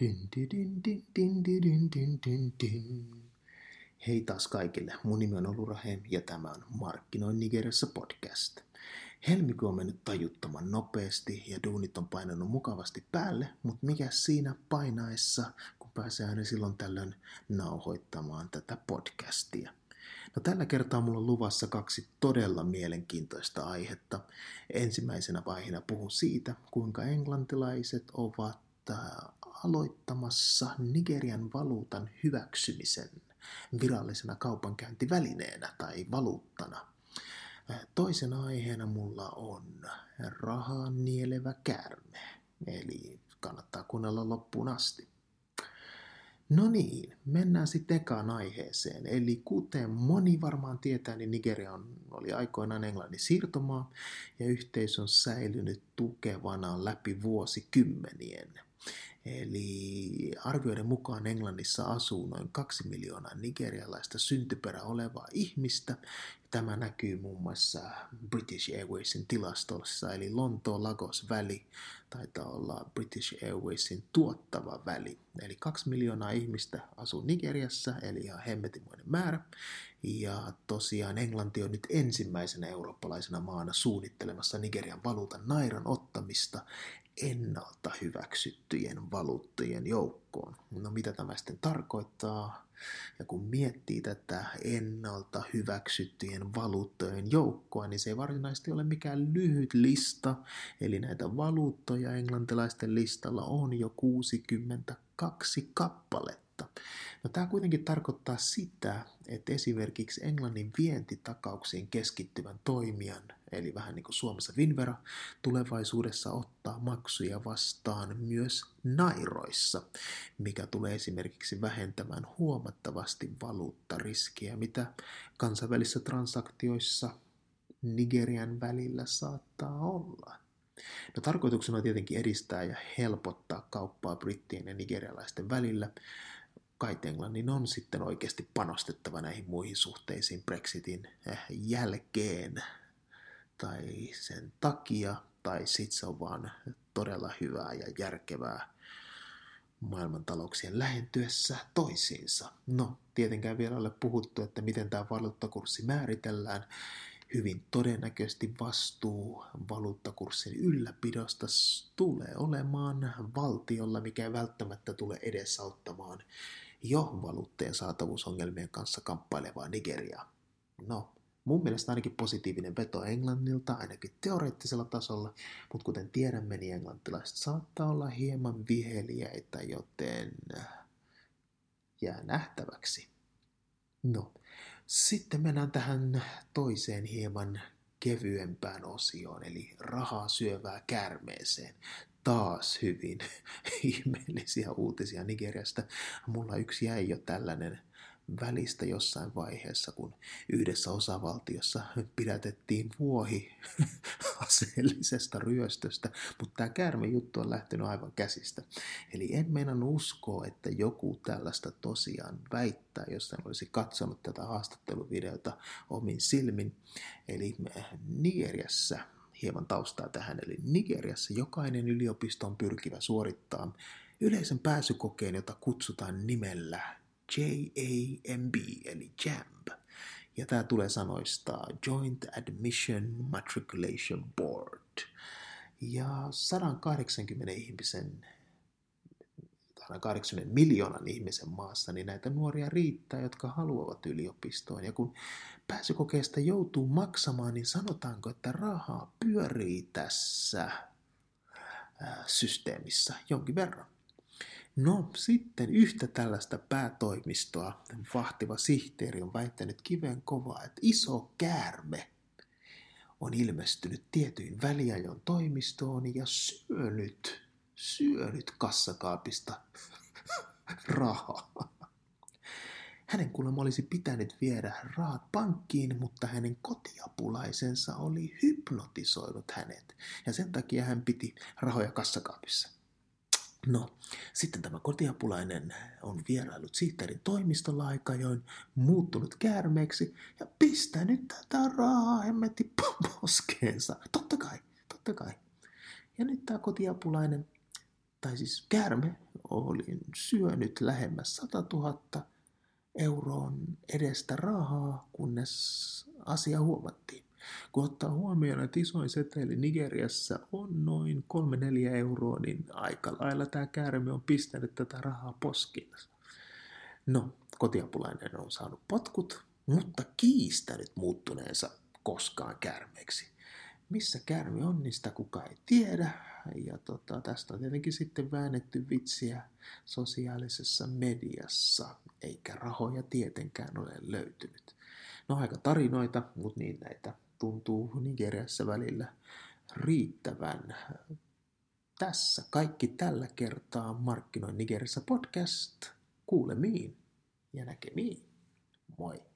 Din, din, din, din, din, din, din, din, din. Hei taas kaikille, mun nimi on Olurahem ja tämä on Markkinoin Nigerissä podcast. Helmikuu on mennyt tajuttoman nopeasti ja duunit on painanut mukavasti päälle, mutta mikä siinä painaessa, kun pääsee aina silloin tällöin nauhoittamaan tätä podcastia. No, tällä kertaa mulla on luvassa kaksi todella mielenkiintoista aihetta. Ensimmäisenä vaiheena puhun siitä, kuinka englantilaiset ovat aloittamassa Nigerian valuutan hyväksymisen virallisena kaupankäyntivälineenä tai valuuttana. Toisena aiheena mulla on rahaa nielevä käärme, eli kannattaa kuunnella loppuun asti. No niin, mennään sitten ekaan aiheeseen. Eli kuten moni varmaan tietää, niin Nigeria oli aikoinaan Englannin siirtomaa ja yhteys on säilynyt tukevana läpi vuosikymmenien. Eli arvioiden mukaan Englannissa asuu noin kaksi miljoonaa nigerialaista syntyperä olevaa ihmistä. Tämä näkyy muun muassa British Airwaysin tilastossa, eli Lontoon-Lagos-väli taitaa olla British Airwaysin tuottava väli. Eli kaksi miljoonaa ihmistä asuu Nigeriassa, eli ihan hemmetimoinen määrä. Ja tosiaan Englanti on nyt ensimmäisenä eurooppalaisena maana suunnittelemassa Nigerian valuutan nairan ottamista ennalta hyväksyttyjen valuuttojen joukkoon. No mitä tämä sitten tarkoittaa? Ja kun miettii tätä ennalta hyväksyttyjen valuuttojen joukkoa, niin se ei varsinaisesti ole mikään lyhyt lista. Eli näitä valuuttoja englantilaisten listalla on jo 62 kappaletta. No, tämä kuitenkin tarkoittaa sitä, että esimerkiksi Englannin vientitakauksiin keskittyvän toimijan, eli vähän niin kuin Suomessa Vinvera, tulevaisuudessa ottaa maksuja vastaan myös nairoissa, mikä tulee esimerkiksi vähentämään huomattavasti valuuttariskiä, mitä kansainvälisissä transaktioissa Nigerian välillä saattaa olla. No, tarkoituksena on tietenkin edistää ja helpottaa kauppaa brittien ja nigerialaisten välillä, kai Englannin on sitten oikeasti panostettava näihin muihin suhteisiin Brexitin eh, jälkeen tai sen takia, tai sitten se on vaan todella hyvää ja järkevää maailmantalouksien lähentyessä toisiinsa. No, tietenkään vielä ole puhuttu, että miten tämä valuuttakurssi määritellään. Hyvin todennäköisesti vastuu valuuttakurssin ylläpidosta tulee olemaan valtiolla, mikä ei välttämättä tule edesauttamaan jo valuutteen saatavuusongelmien kanssa kamppailevaa Nigeriaa. No, mun mielestä ainakin positiivinen veto Englannilta, ainakin teoreettisella tasolla, mutta kuten tiedämme, niin englantilaiset saattaa olla hieman viheliäitä, joten äh, jää nähtäväksi. No, sitten mennään tähän toiseen hieman kevyempään osioon, eli rahaa syövää kärmeeseen taas hyvin ihmeellisiä uutisia Nigeriasta. Mulla yksi jäi jo tällainen välistä jossain vaiheessa, kun yhdessä osavaltiossa pidätettiin vuohi aseellisesta ryöstöstä, mutta tämä käärmejuttu on lähtenyt aivan käsistä. Eli en meinannut uskoa, että joku tällaista tosiaan väittää, jos en olisi katsonut tätä haastatteluvideota omin silmin. Eli Nigeriassa hieman taustaa tähän. Eli Nigeriassa jokainen yliopistoon pyrkivä suorittaa yleisen pääsykokeen, jota kutsutaan nimellä JAMB, eli JAMB. Ja tämä tulee sanoista Joint Admission Matriculation Board. Ja 180 ihmisen 180 miljoonan ihmisen maassa, niin näitä nuoria riittää, jotka haluavat yliopistoon. Ja kun pääsykokeesta joutuu maksamaan, niin sanotaanko, että rahaa pyörii tässä systeemissä jonkin verran. No sitten yhtä tällaista päätoimistoa vahtiva sihteeri on väittänyt kiven kovaa, että iso käärme on ilmestynyt tietyin väliajon toimistoon ja syönyt, syönyt kassakaapista rahaa. Hänen kuulemma olisi pitänyt viedä rahat pankkiin, mutta hänen kotiapulaisensa oli hypnotisoinut hänet, ja sen takia hän piti rahoja kassakaapissa. No, sitten tämä kotiapulainen on vierailut sihteerin toimistolla aika join muuttunut käärmeeksi ja pistänyt tätä rahaa hemmetti poskeensa. Totta kai, totta kai. Ja nyt tämä kotiapulainen tai siis käärme oli syönyt lähemmäs 100 000 euroon edestä rahaa, kunnes asia huomattiin. Kun ottaa huomioon, että isoin seteli Nigeriassa on noin 3-4 euroa, niin aika lailla tämä käärme on pistänyt tätä rahaa poskiinsa. No, kotiapulainen on saanut potkut, mutta kiistänyt muuttuneensa koskaan käärmeeksi. Missä käärme on, niin sitä kukaan ei tiedä. Ja tota, tästä on tietenkin sitten väännetty vitsiä sosiaalisessa mediassa, eikä rahoja tietenkään ole löytynyt. No aika tarinoita, mutta niin näitä tuntuu Nigeriassa välillä riittävän. Tässä kaikki tällä kertaa Markkinoin Nigeriassa podcast. Kuulemiin ja näkemiin. Moi!